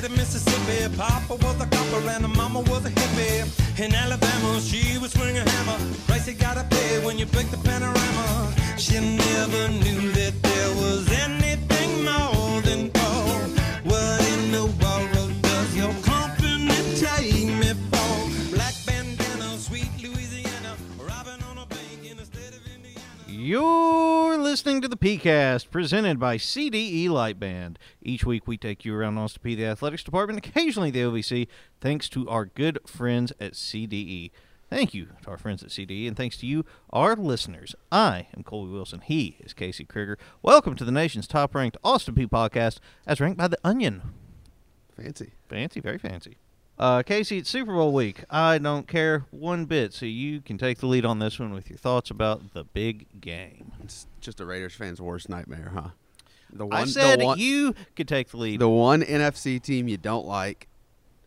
state of Mississippi. Papa was a copper and mama was a hippie. In Alabama, she was swinging a hammer. Price you gotta pay when you break the panorama. She never knew that there was anything more than gold. What in the world does your company take me for? Black bandana, sweet Louisiana, robbing on a bank in the state of Indiana. You're listening to the PCast, presented by CDE Light Band. Each week we take you around Austin P, the athletics department, occasionally the OVC, thanks to our good friends at CDE. Thank you to our friends at CDE, and thanks to you, our listeners. I am Colby Wilson. He is Casey Krieger. Welcome to the nation's top-ranked Austin P podcast, as ranked by The Onion. Fancy. Fancy, very fancy. Uh, Casey, it's Super Bowl week. I don't care one bit, so you can take the lead on this one with your thoughts about the big game. It's just a Raiders fan's worst nightmare, huh? The one, I said one, you could take the lead. the one NFC team you don't like,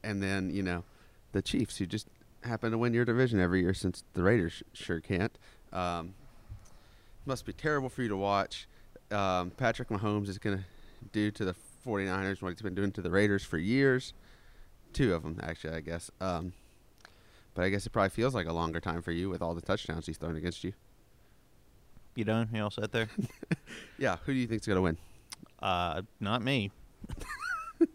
and then you know, the Chiefs who just happen to win your division every year since the Raiders sure can't. Um, must be terrible for you to watch. Um, Patrick Mahomes is going to do to the 49ers what he's been doing to the Raiders for years. Two of them, actually, I guess. Um, but I guess it probably feels like a longer time for you with all the touchdowns he's thrown against you. you done? You all set there? Yeah, who do you think's going to win? uh, not me.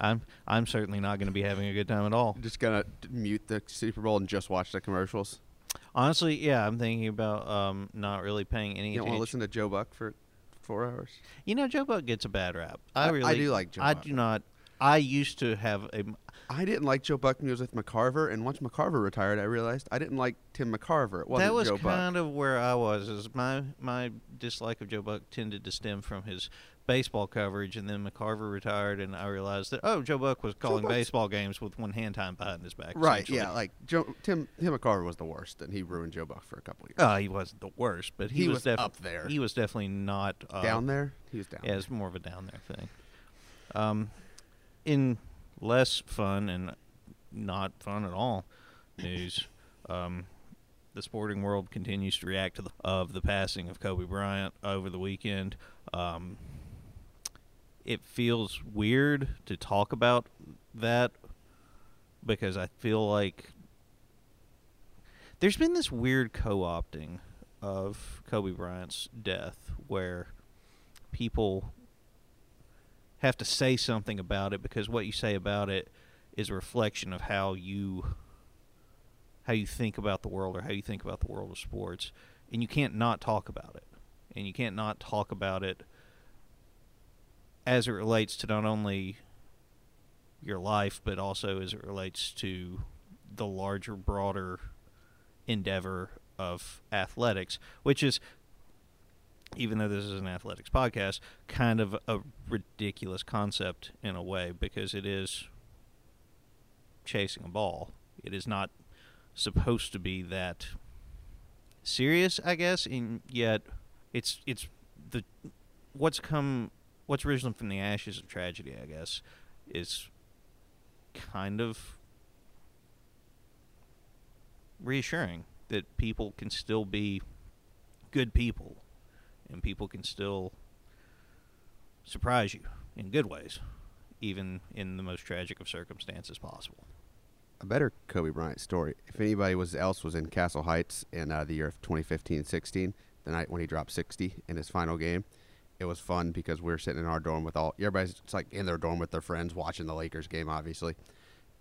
I'm I'm certainly not going to be having a good time at all. Just gonna mute the Super Bowl and just watch the commercials. Honestly, yeah, I'm thinking about um not really paying any You don't want to listen to Joe Buck for four hours. You know, Joe Buck gets a bad rap. I I- I do like Joe I Buck. do not. I used to have a. I didn't like Joe Buck when he was with McCarver, and once McCarver retired, I realized I didn't like Tim McCarver. It wasn't that was Joe kind Buck. of where I was. Is my my dislike of Joe Buck tended to stem from his baseball coverage, and then McCarver retired, and I realized that oh, Joe Buck was calling baseball games with one hand tied behind his back. Right? Yeah, like Joe, Tim Tim McCarver was the worst, and he ruined Joe Buck for a couple years. Uh, he wasn't the worst, but he, He was, was up there. He was definitely not uh, down there, he was down. Yeah, it's more of a down there thing. Um, in less fun and not fun at all news, um, the sporting world continues to react to the of the passing of Kobe Bryant over the weekend. Um, it feels weird to talk about that because I feel like there's been this weird co-opting of Kobe Bryant's death where people have to say something about it because what you say about it is a reflection of how you how you think about the world or how you think about the world of sports. And you can't not talk about it. And you can't not talk about it as it relates to not only your life but also as it relates to the larger broader endeavor of athletics which is even though this is an athletics podcast, kind of a ridiculous concept in a way because it is chasing a ball. It is not supposed to be that serious, I guess, and yet it's it's the what's come what's risen from the ashes of tragedy, I guess, is kind of reassuring that people can still be good people and people can still surprise you in good ways, even in the most tragic of circumstances possible. a better Kobe Bryant story. If anybody was else was in Castle Heights in uh, the year of 2015-16, the night when he dropped 60 in his final game, it was fun because we were sitting in our dorm with all everybody's like in their dorm with their friends watching the Lakers game, obviously,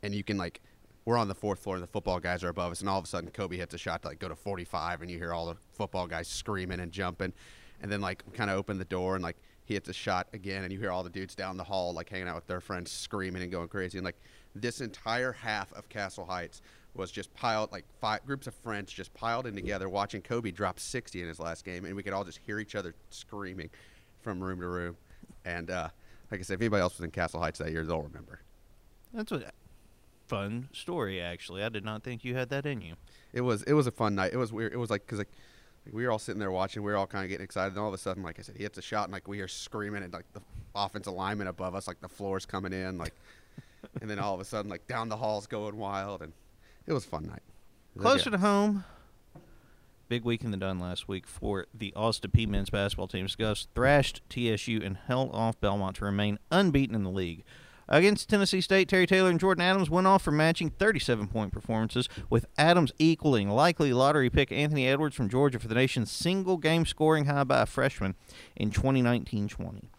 and you can like we're on the fourth floor and the football guys are above us, and all of a sudden Kobe hits a shot to like go to 45, and you hear all the football guys screaming and jumping, and then like kind of open the door and like he hits a shot again, and you hear all the dudes down the hall like hanging out with their friends screaming and going crazy, and like this entire half of Castle Heights was just piled like five groups of friends just piled in together watching Kobe drop 60 in his last game, and we could all just hear each other screaming from room to room, and uh, like I said, if anybody else was in Castle Heights that year, they'll remember. That's a fun story, actually. I did not think you had that in you. It was it was a fun night. It was weird. It was like because like, like we were all sitting there watching. We were all kind of getting excited, and all of a sudden, like I said, he hits a shot, and like we hear screaming, and like the offensive lineman above us, like the floor's coming in, like, and then all of a sudden, like down the hall's going wild, and it was a fun night. Closer to home, Big week in the done last week for the Austin Peay men's basketball team. Gus thrashed TSU and held off Belmont to remain unbeaten in the league. Against Tennessee State, Terry Taylor and Jordan Adams went off for matching 37 point performances, with Adams equaling likely lottery pick Anthony Edwards from Georgia for the nation's single game scoring high by a freshman in 2019 20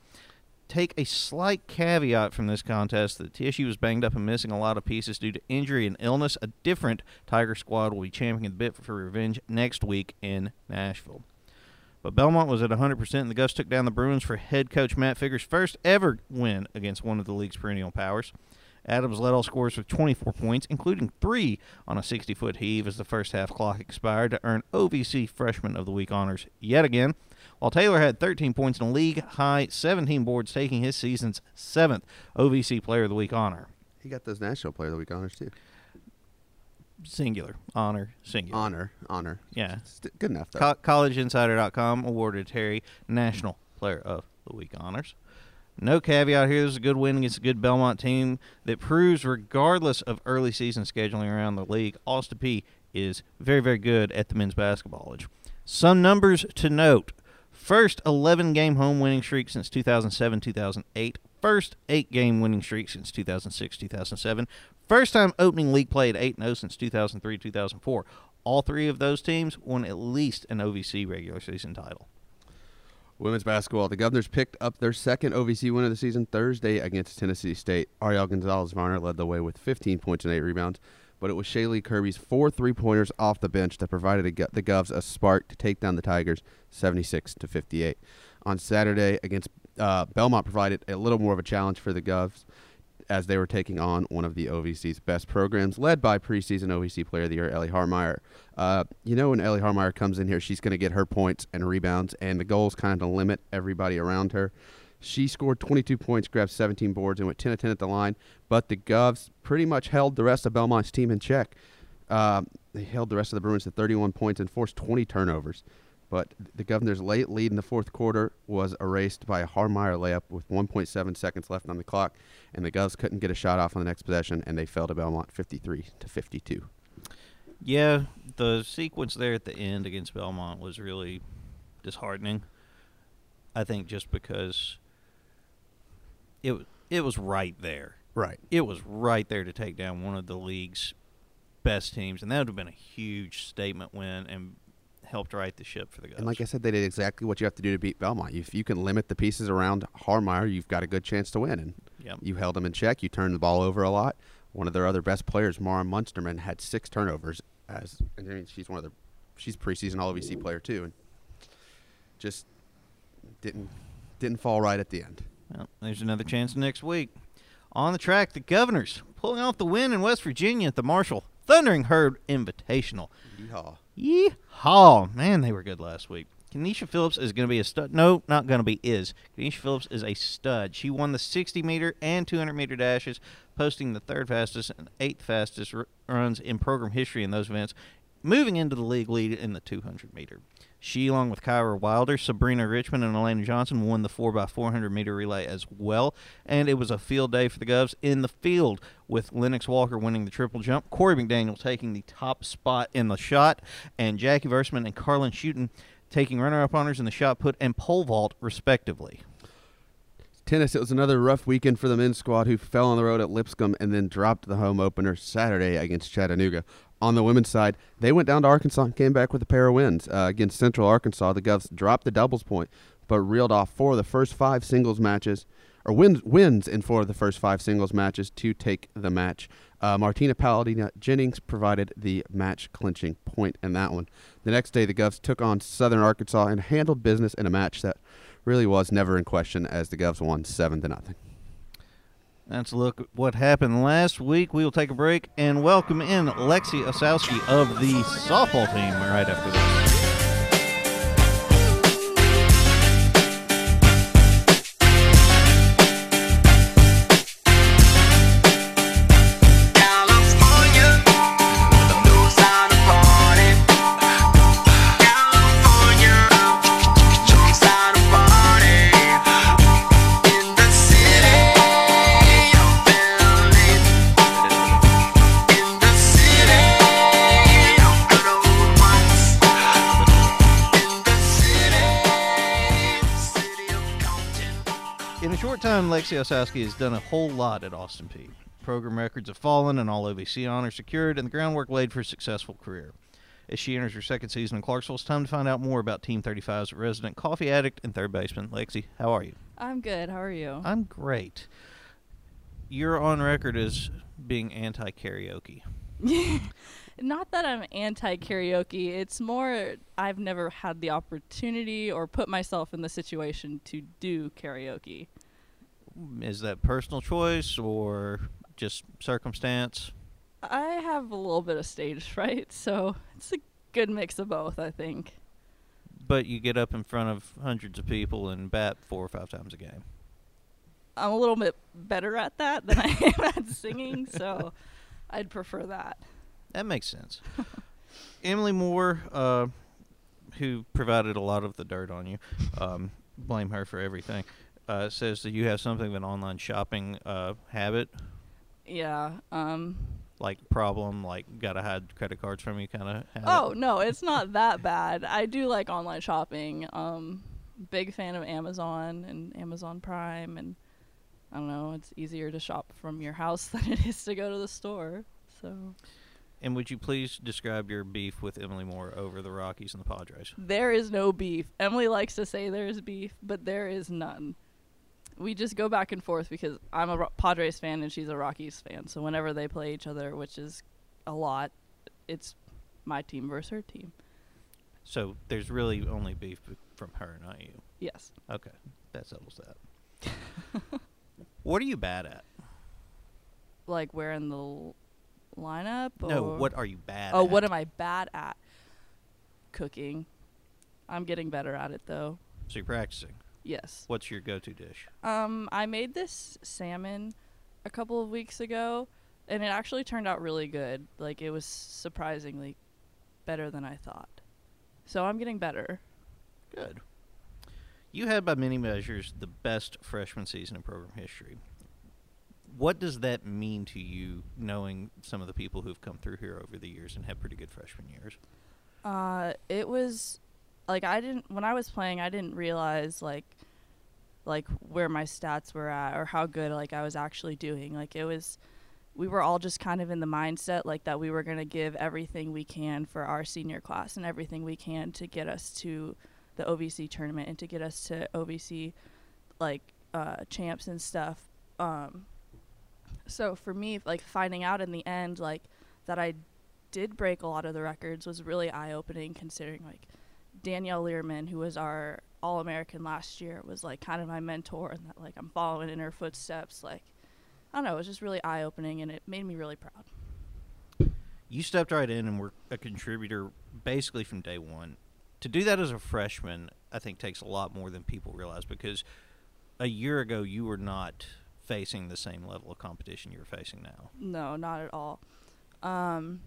take a slight caveat from this contest that TSU was banged up and missing a lot of pieces due to injury and illness. A different Tiger squad will be championing the bit for revenge next week in Nashville. But Belmont was at 100%, and the Gus took down the Bruins for head coach Matt Figger's first ever win against one of the league's perennial powers. Adams led all scorers with 24 points, including three on a 60 foot heave as the first half clock expired to earn OVC Freshman of the Week honors yet again while Taylor had 13 points in a league high 17 boards, taking his season's seventh OVC Player of the Week honor. He got those National Player of the Week honors too. Singular honor, singular Honor, honor. Yeah, good enough though. Co- CollegeInsider.com awarded Terry National Player of the Week honors. No caveat here. This is a good win against a good Belmont team that proves, regardless of early season scheduling around the league, Austin Peay is very, very good at the men's basketball. Some numbers to note. First 11 game home winning streak since 2007 2008. First 8 game winning streak since 2006 2007. First time opening league play at 8 0 since 2003 2004. All three of those teams won at least an OVC regular season title. Women's basketball. The Governors picked up their second OVC win of the season Thursday against Tennessee State. Ariel Gonzalez Varner led the way with 15 points and 8 rebounds but it was Shaylee Kirby's four three pointers off the bench that provided the Govs a spark to take down the Tigers 76 to 58. On Saturday against uh, Belmont provided a little more of a challenge for the Govs as they were taking on one of the OVC's best programs, led by preseason OVC Player of the Year Ellie Harmeyer. Uh, you know, when Ellie Harmeyer comes in here, she's going to get her points and rebounds, and the goal is kind of to limit everybody around her. She scored 22 points, grabbed 17 boards, and went 10 of 10 at the line. But the Govs pretty much held the rest of Belmont's team in check. Uh, they held the rest of the Bruins to 31 points and forced 20 turnovers. But the Governors' late lead in the fourth quarter was erased by a Harmeyer layup with 1.7 seconds left on the clock, and the Govs couldn't get a shot off on the next possession, and they fell to Belmont 53 to 52. Yeah, the sequence there at the end against Belmont was really disheartening. I think just because it it was right there. Right. It was right there to take down one of the league's best teams, and that would have been a huge statement win and helped right the ship for the guys. And like I said, they did exactly what you have to do to beat Belmont. If you can limit the pieces around Harmeyer, you've got a good chance to win. And yep. you held them in check. You turned the ball over a lot. One of their other best players, Mara Munsterman, had six turnovers. As I mean, she's one of the she's preseason All OVC player too, and just didn't didn't fall right at the end. Well, there's another chance next week. On the track, the Governors pulling off the win in West Virginia at the Marshall Thundering Herd Invitational. Yeehaw. Yeehaw. Man, they were good last week. Kenesha Phillips is going to be a stud. No, not going to be, is. Kenesha Phillips is a stud. She won the 60 meter and 200 meter dashes, posting the third fastest and eighth fastest runs in program history in those events, moving into the league lead in the 200 meter. She, along with Kyra Wilder, Sabrina Richmond, and Elena Johnson, won the 4x400 meter relay as well. And it was a field day for the Govs in the field, with Lennox Walker winning the triple jump, Corey McDaniel taking the top spot in the shot, and Jackie Versman and Carlin Shooten taking runner up honors in the shot put and pole vault, respectively. Tennis, it was another rough weekend for the men's squad who fell on the road at Lipscomb and then dropped the home opener Saturday against Chattanooga on the women's side, they went down to Arkansas and came back with a pair of wins. Uh, against Central Arkansas, the Govs dropped the doubles point, but reeled off four of the first five singles matches, or wins, wins in four of the first five singles matches to take the match. Uh, Martina Paladina Jennings provided the match clinching point in that one. The next day, the Govs took on Southern Arkansas and handled business in a match that really was never in question as the Govs won 7 to nothing. That's a look at what happened last week. We will take a break and welcome in Lexi Osowski of the softball team right after this. Lexi Osowski has done a whole lot at Austin Peay. Program records have fallen and all OVC honors secured, and the groundwork laid for a successful career. As she enters her second season in Clarksville, it's time to find out more about Team 35's resident coffee addict and third baseman. Lexi, how are you? I'm good. How are you? I'm great. You're on record as being anti karaoke. Not that I'm anti karaoke. It's more I've never had the opportunity or put myself in the situation to do karaoke. Is that personal choice or just circumstance? I have a little bit of stage fright, so it's a good mix of both, I think. But you get up in front of hundreds of people and bat four or five times a game. I'm a little bit better at that than I am at singing, so I'd prefer that. That makes sense. Emily Moore, uh, who provided a lot of the dirt on you, um, blame her for everything, uh, says that you have something of an online shopping uh, habit, Yeah. Um like problem, like gotta hide credit cards from you kind of. Oh, no, it's not that bad. I do like online shopping. Um big fan of Amazon and Amazon Prime and I don't know, it's easier to shop from your house than it is to go to the store. So And would you please describe your beef with Emily Moore over the Rockies and the Padres? there is no beef. Emily likes to say there's beef, but there is none. We just go back and forth because I'm a Padres fan and she's a Rockies fan. So whenever they play each other, which is a lot, it's my team versus her team. So there's really only beef from her, not you. Yes. Okay, that settles that. what are you bad at? Like where in the l- lineup? No, what are you bad at? Oh, at? what am I bad at? Cooking. I'm getting better at it though. So you're practicing. Yes. What's your go-to dish? Um, I made this salmon a couple of weeks ago, and it actually turned out really good. Like it was surprisingly better than I thought. So I'm getting better. Good. You had, by many measures, the best freshman season in program history. What does that mean to you, knowing some of the people who've come through here over the years and had pretty good freshman years? Uh, it was like I didn't when I was playing, I didn't realize like like where my stats were at or how good like I was actually doing. Like it was we were all just kind of in the mindset like that we were going to give everything we can for our senior class and everything we can to get us to the OVC tournament and to get us to OVC like uh champs and stuff. Um so for me like finding out in the end like that I did break a lot of the records was really eye opening considering like Danielle Learman, who was our All American last year, was like kind of my mentor and that like I'm following in her footsteps. Like I don't know, it was just really eye opening and it made me really proud. You stepped right in and were a contributor basically from day one. To do that as a freshman, I think takes a lot more than people realize because a year ago you were not facing the same level of competition you're facing now. No, not at all. Um,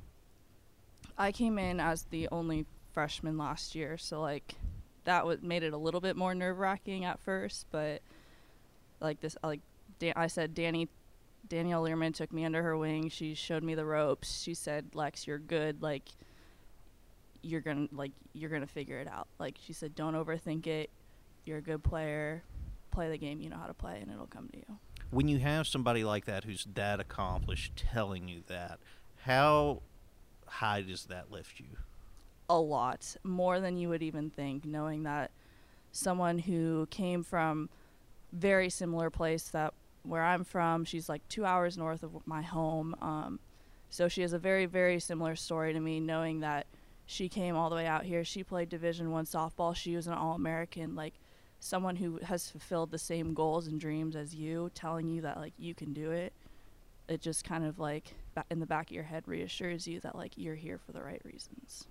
I came in as the only freshman last year, so like that would made it a little bit more nerve wracking at first. But like this, like Dan- I said, Danny, Danielle Learman took me under her wing. She showed me the ropes. She said, "Lex, you're good. Like you're gonna like you're gonna figure it out." Like she said, "Don't overthink it. You're a good player. Play the game you know how to play, and it'll come to you." when you have somebody like that who's that accomplished telling you that, how high does that lift you? A lot more than you would even think knowing that someone who came from very similar place that where I'm from she's like 2 hours north of my home um, so she has a very very similar story to me knowing that she came all the way out here. She played division 1 softball. She was an all-american like someone who has fulfilled the same goals and dreams as you telling you that like you can do it. It just kind of like in the back of your head reassures you that like you're here for the right reasons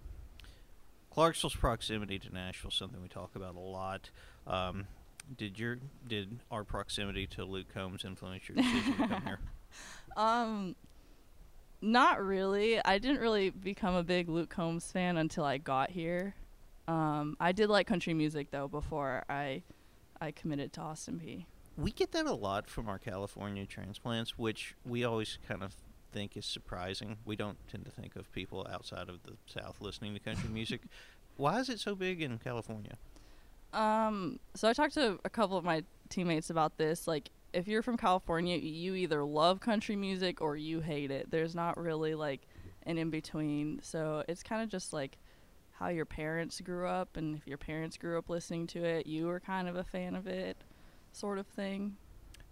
Clarksville's proximity to Nashville is something we talk about a lot. Um, did your did our proximity to Luke Combs influence your decision to come here? Um, not really. I didn't really become a big Luke Combs fan until I got here. Um, I did like country music though before I, I committed to Austin P. We get that a lot from our California transplants, which we always kind of think is surprising. We don't tend to think of people outside of the South listening to country music. Why is it so big in California? Um, so I talked to a couple of my teammates about this. Like, if you're from California, you either love country music or you hate it. There's not really like an in between. So it's kind of just like how your parents grew up, and if your parents grew up listening to it, you were kind of a fan of it, sort of thing.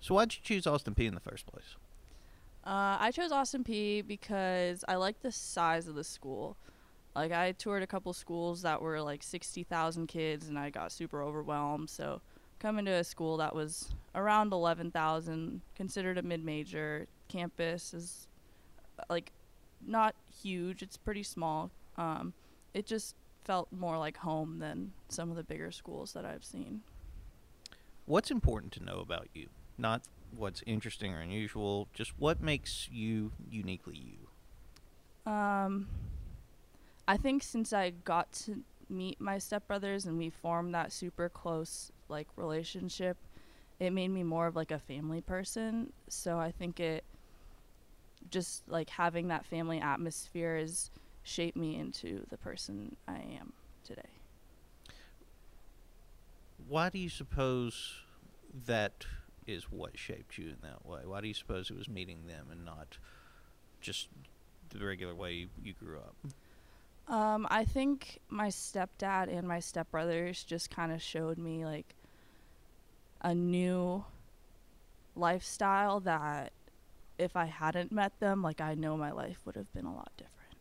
So why'd you choose Austin P in the first place? Uh, I chose Austin P because I like the size of the school. Like I toured a couple schools that were like 60,000 kids and I got super overwhelmed. So coming to a school that was around 11,000, considered a mid-major campus is like not huge, it's pretty small. Um, it just felt more like home than some of the bigger schools that I've seen. What's important to know about you? Not what's interesting or unusual, just what makes you uniquely you. Um, I think since I got to meet my stepbrothers and we formed that super close like relationship, it made me more of like a family person. So I think it just like having that family atmosphere has shaped me into the person I am today. Why do you suppose that is what shaped you in that way? Why do you suppose it was meeting them and not just the regular way you, you grew up? Um, I think my stepdad and my stepbrothers just kind of showed me like a new lifestyle that if I hadn't met them, like I know my life would have been a lot different.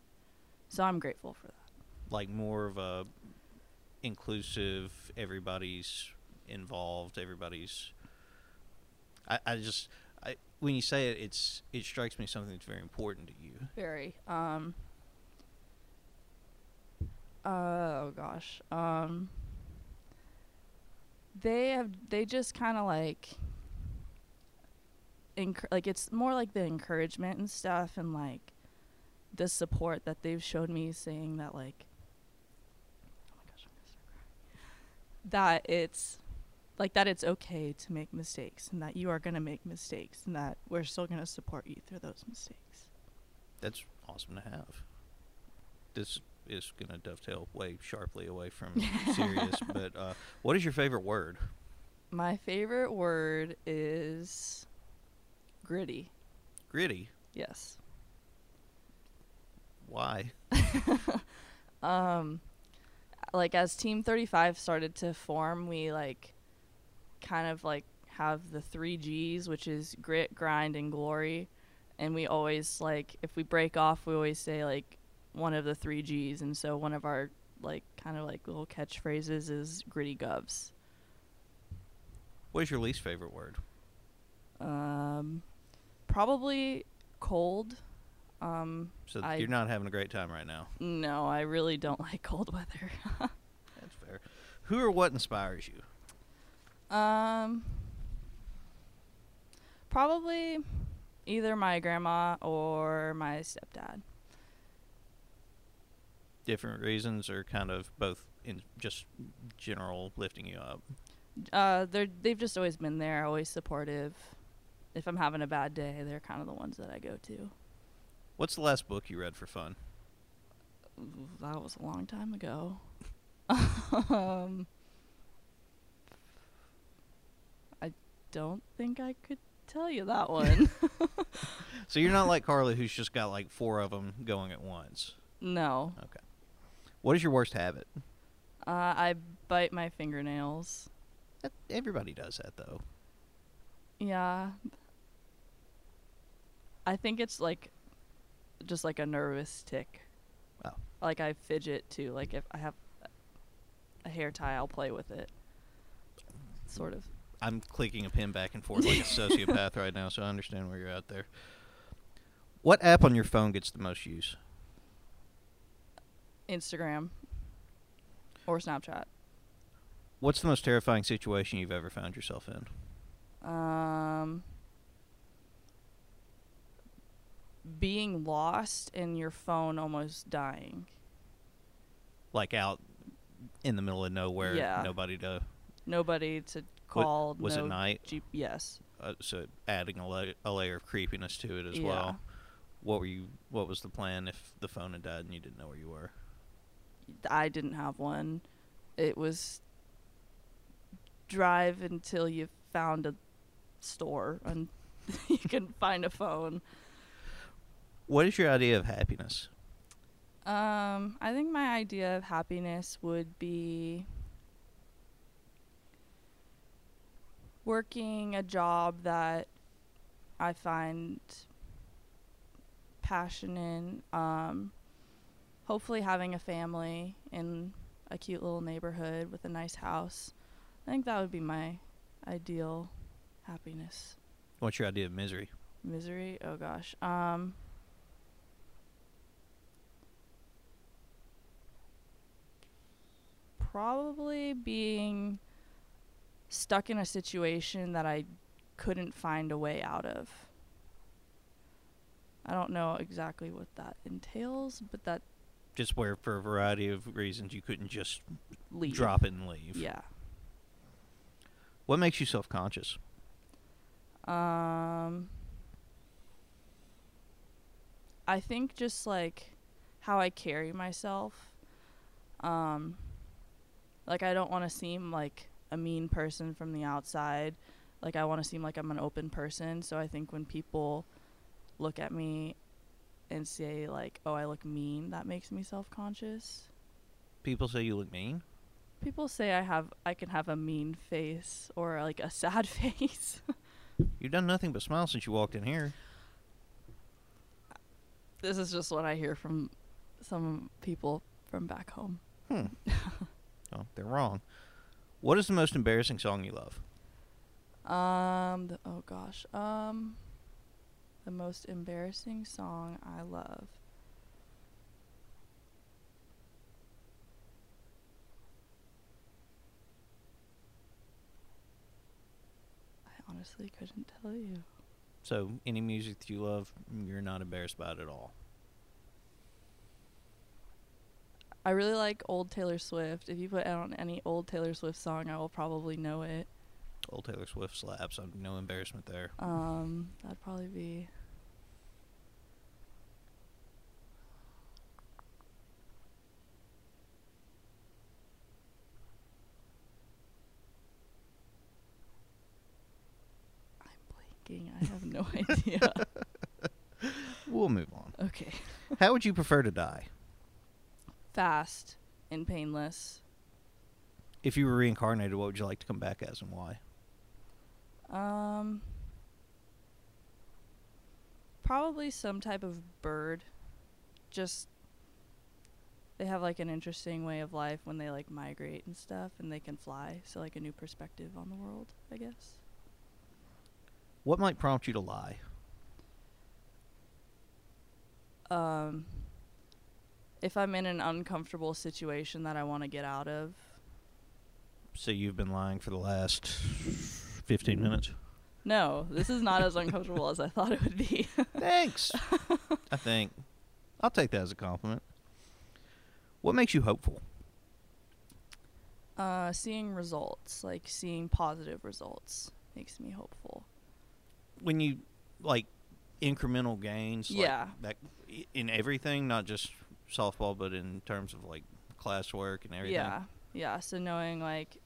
So I'm grateful for that. Like more of a inclusive, everybody's involved, everybody's. I, I just I when you say it, it's it strikes me something that's very important to you. Very. Um. Oh gosh. Um. They have. They just kind of like. Enc- like it's more like the encouragement and stuff, and like the support that they've showed me, saying that like. Oh. That it's. Like that, it's okay to make mistakes, and that you are gonna make mistakes, and that we're still gonna support you through those mistakes. That's awesome to have. This is going to dovetail way sharply away from serious, but uh, what is your favorite word? My favorite word is gritty. Gritty. Yes. Why? Um like as Team 35 started to form, we like kind of like have the 3 Gs, which is grit, grind and glory. And we always like if we break off, we always say like one of the 3 Gs and so one of our like kind of like little catchphrases is gritty govs. What is your least favorite word? Um probably cold. Um So I- you're not having a great time right now. no, I really don't like cold weather. That's fair. Who or what inspires you? Um, probably either my grandma or my stepdad. Different reasons, or kind of both in just general lifting you up. Uh, they're they've just always been there, always supportive. If I'm having a bad day, they're kind of the ones that I go to. What's the last book you read for fun? That was a long time ago. um, I don't think I could tell you that one. So you're not like Carly, who's just got like four of them going at once. no, Okay. What is your worst habit? uh, I bite my fingernails. That, everybody does that though. Yeah. I think it's like just like a nervous tick. Oh. Like I fidget too. Like if I have a hair tie, I'll play with it. Sort of. I'm clicking a pin back and forth like a sociopath right now, so I understand where you're at there. What app on your phone gets the most use? Instagram or Snapchat. What's the most terrifying situation you've ever found yourself in? Um being lost and your phone almost dying. Like out in the middle of nowhere, Yeah. nobody to. Nobody to What- call. was it night? G- yes. Uh, so adding a, la- a layer of creepiness to it as Yeah. well. What were you? What was the plan if the phone had died and you didn't know where you were? I didn't have one. It was drive until you found a store and you can find a phone. What is your idea of happiness? Um, I think my idea of happiness would be working a job that I find passion in. Um, hopefully, having a family in a cute little neighborhood with a nice house. I think that would be my ideal happiness. What's your idea of misery? Misery? Oh gosh. Um, probably being stuck in a situation that I couldn't find a way out of. I don't know exactly what that entails, but that Just where, for a variety of reasons, you couldn't just leave. drop it and leave. Yeah. What makes you self conscious? Um I think just like how I carry myself. Um like I don't want to seem like a mean person from the outside. Like I want to seem like I'm an open person, so I think when people look at me and say like, "Oh, I look mean," that makes me self-conscious. People say you look mean. People say I have I can have a mean face or like a sad face. You've done nothing but smile since you walked in here. this is just what I hear from some people from back home. Hmm. oh, they're wrong. What is the most embarrassing song you love? Um, the, oh gosh. Um, the most embarrassing song I love. I honestly couldn't tell you. So, any music that you love, you're not embarrassed about at all. I really like old Taylor Swift. If you put on any old Taylor Swift song, I will probably know it. Old Taylor Swift slaps. I'm no embarrassment there. Um, that'd probably be. I'm blanking. I have no idea. We'll move on. okay. How would you prefer to die? Fast and painless. If you were reincarnated, what would you like to come back as and why? Um, probably some type of bird. Just they have like an interesting way of life when they like migrate and stuff, and they can fly. So like a new perspective on the world, I guess. What might prompt you to lie? Um, if I'm in an uncomfortable situation that I want to get out of, So you've been lying for the last 15 minutes. no, this is not as uncomfortable as I thought it would be. Thanks. I think I'll take that as a compliment. What makes you hopeful? uh, seeing results, like seeing positive results, makes me hopeful. When you like incremental gains, like, Yeah. that in everything, not just softball, but in terms of like classwork and everything. Yeah, yeah. So knowing like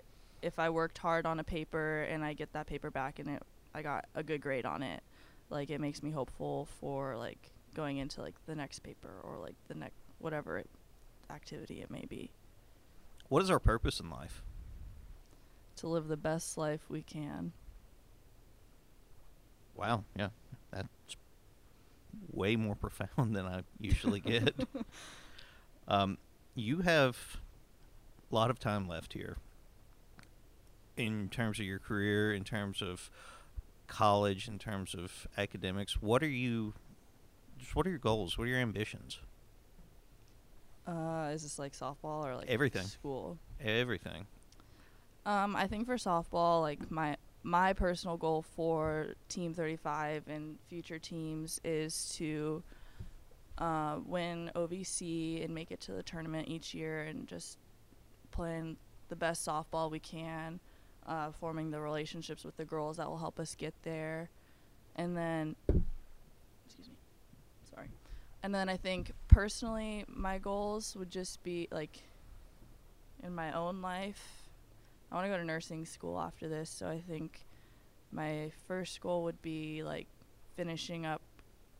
if I worked hard on a paper and I get that paper back and it, I got a good grade on it, like it makes me hopeful for like going into like the next paper or like the next whatever it, activity it may be What is our purpose in life? to live the best life we can. Wow, yeah, that's way more profound than I usually get. um, you have a lot of time left here in terms of your career, in terms of college, in terms of academics. What are you? Just what are your goals? What are your ambitions? Uh, is this like softball or like Everything. School. Everything. Um, I think for softball, like my my personal goal for Team 35 and future teams is to uh, win OVC and make it to the tournament each year and just playing the best softball we can, uh, forming the relationships with the girls that will help us get there, and then, excuse me, sorry, and then I think personally my goals would just be like in my own life I want to go to nursing school after this. So I think my first goal would be like finishing up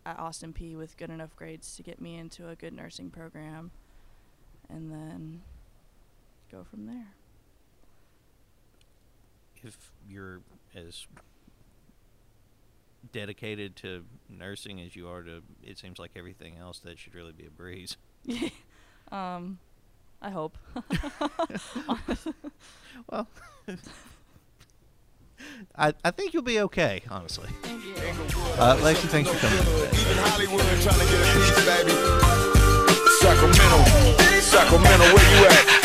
at Austin P with good enough grades to get me into a good nursing program, and then go from there. If you're as dedicated to nursing as you are to, it seems like everything else, that should really be a breeze. um, I hope. Well, I, I think you'll be okay, honestly. Thank you. Uh, Lexi, thanks for coming. Even Hollywood trying to get a piece, baby. Sacramento, Sacramento, where you at?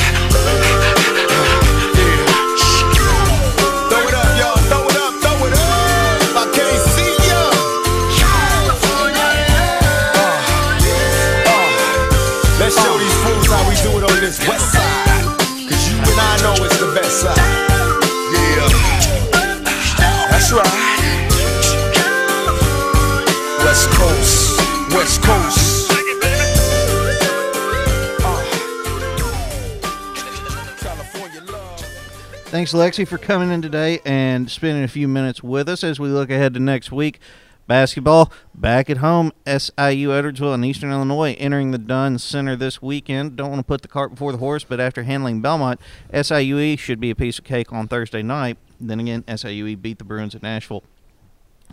Thanks, Lexi, for coming in today and spending a few minutes with us as we look ahead to next week. Basketball back at home. SIU Edwardsville and Eastern Illinois entering the Dunn Center this weekend. Don't want to put the cart before the horse, but after handling Belmont, SIUE should be a piece of cake on Thursday night. Then again, SIUE beat the Bruins at Nashville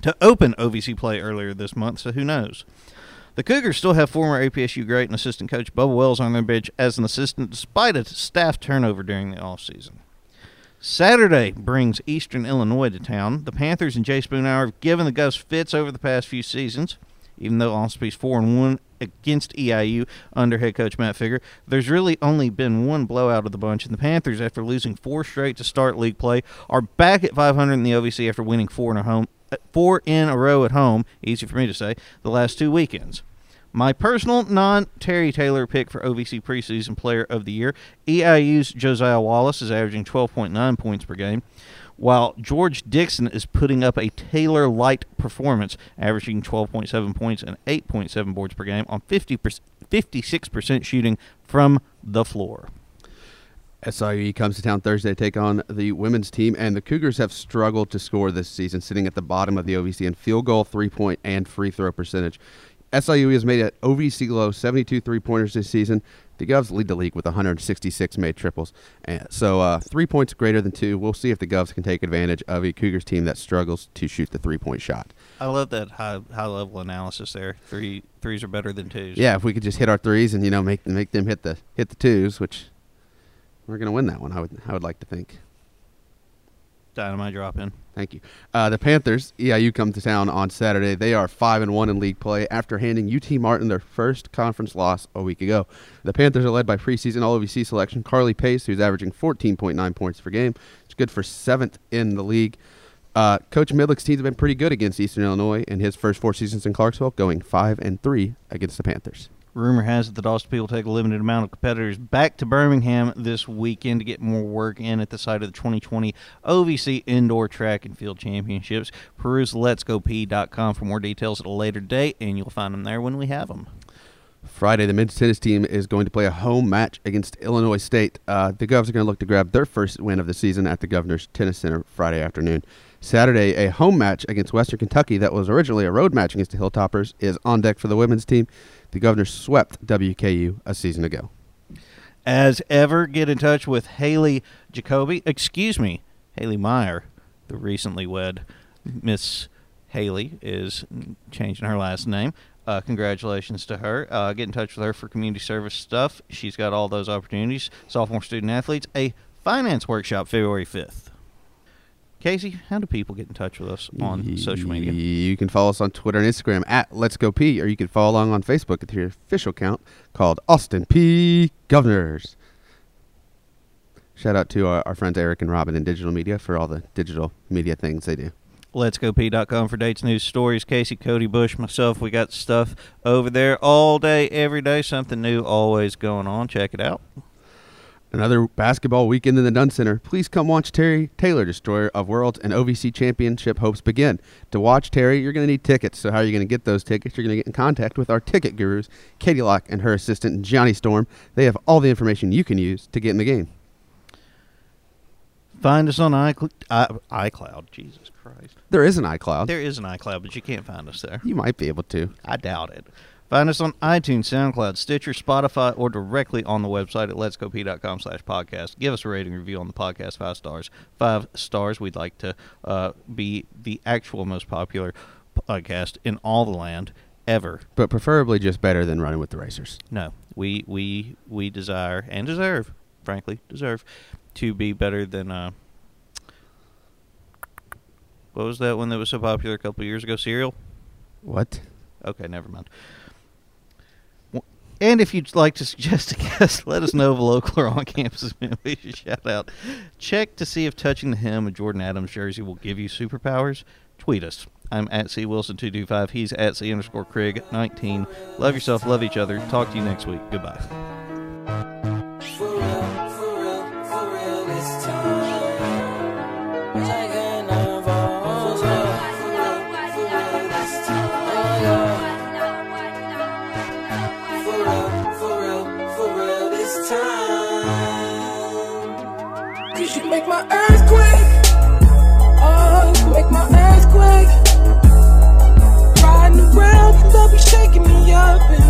to open OVC play earlier this month, so who knows? The Cougars still have former APSU great and assistant coach Bubba Wells on their bench as an assistant despite a staff turnover during the offseason. Saturday brings Eastern Illinois to town. The Panthers and Jay Spoonhour have given the Govs fits over the past few seasons. Even though Allspe's 4 and 1 against EIU under head coach Matt Figger, there's really only been one blowout of the bunch, and the Panthers, after losing four straight to start league play, are back at 500 in the OVC after winning four in a home, uh, four in a row at home. Easy for me to say. The last two weekends. My personal non Terry Taylor pick for OVC preseason player of the year, EIU's Josiah Wallace is averaging 12.9 points per game, while George Dixon is putting up a Taylor light performance, averaging 12.7 points and 8.7 boards per game on 50 56% shooting from the floor. SIE comes to town Thursday to take on the women's team, and the Cougars have struggled to score this season, sitting at the bottom of the OVC in field goal, three point, and free throw percentage. SIU has made it OVC low 72 three pointers this season. The Govs lead the league with 166 made triples. And so uh, three points greater than two. We'll see if the Govs can take advantage of a Cougars team that struggles to shoot the three point shot. I love that high high level analysis there. Three threes are better than twos. Yeah, if we could just hit our threes and you know make make them hit the hit the twos, which we're gonna win that one. I would I would like to think. Dynamite drop in. Thank you. Uh, the Panthers, EIU, come to town on Saturday. They are five and one in league play after handing UT Martin their first conference loss a week ago. The Panthers are led by preseason All OVC selection Carly Pace, who's averaging 14.9 points per game. It's good for seventh in the league. Uh, Coach Midlick's teams have been pretty good against Eastern Illinois in his first four seasons in Clarksville, going five and three against the Panthers. Rumor has it that Austin Peay will take a limited amount of competitors back to Birmingham this weekend to get more work in at the site of the 2020 OVC Indoor Track and Field Championships. Peruse letsgop.com for more details at a later date, and you'll find them there when we have them. Friday, the men's tennis team is going to play a home match against Illinois State. Uh, the Govs are going to look to grab their first win of the season at the Governor's Tennis Center Friday afternoon. Saturday, a home match against Western Kentucky that was originally a road match against the Hilltoppers is on deck for the women's team. The governor swept WKU a season ago. As ever, get in touch with Haley Jacoby. Excuse me, Haley Meyer, the recently wed Miss Haley, is changing her last name. Uh, congratulations to her. Uh, get in touch with her for community service stuff. She's got all those opportunities. Sophomore student athletes, a finance workshop February 5th. Casey, how do people get in touch with us on social media? You can follow us on Twitter and Instagram at Let's Go P, or you can follow along on Facebook at your official account called Austin P Governors. Shout out to our, our friends Eric and Robin in digital media for all the digital media things they do. Let's go Let'sGoP.com for dates, news, stories. Casey, Cody, Bush, myself, we got stuff over there all day, every day. Something new always going on. Check it out. Another basketball weekend in the Dunn Center. Please come watch Terry Taylor, Destroyer of Worlds and OVC Championship hopes begin. To watch Terry, you're going to need tickets. So how are you going to get those tickets? You're going to get in contact with our ticket gurus, Katie Locke and her assistant Johnny Storm. They have all the information you can use to get in the game. Find us on iCl- I- iCloud. Jesus Christ. There is an iCloud. There is an iCloud, but you can't find us there. You might be able to. I doubt it. Find us on iTunes, SoundCloud, Stitcher, Spotify, or directly on the website at letsgopeay.com slash podcast. Give us a rating review on the podcast, five stars. Five stars. We'd like to uh, be the actual most popular podcast in all the land ever. But preferably just better than running with the racers. No, we we we desire and deserve, frankly, deserve to be better than uh. What was that one that was so popular a couple years ago? Serial. What? Okay, never mind. And if you'd like to suggest a guest, let us know of a local or on campus movie shout out. Check to see if touching the hem of Jordan Adams' jersey will give you superpowers. Tweet us. I'm at C Wilson225. He's at C underscore Craig19. Love yourself, love each other. Talk to you next week. Goodbye. They'll me up,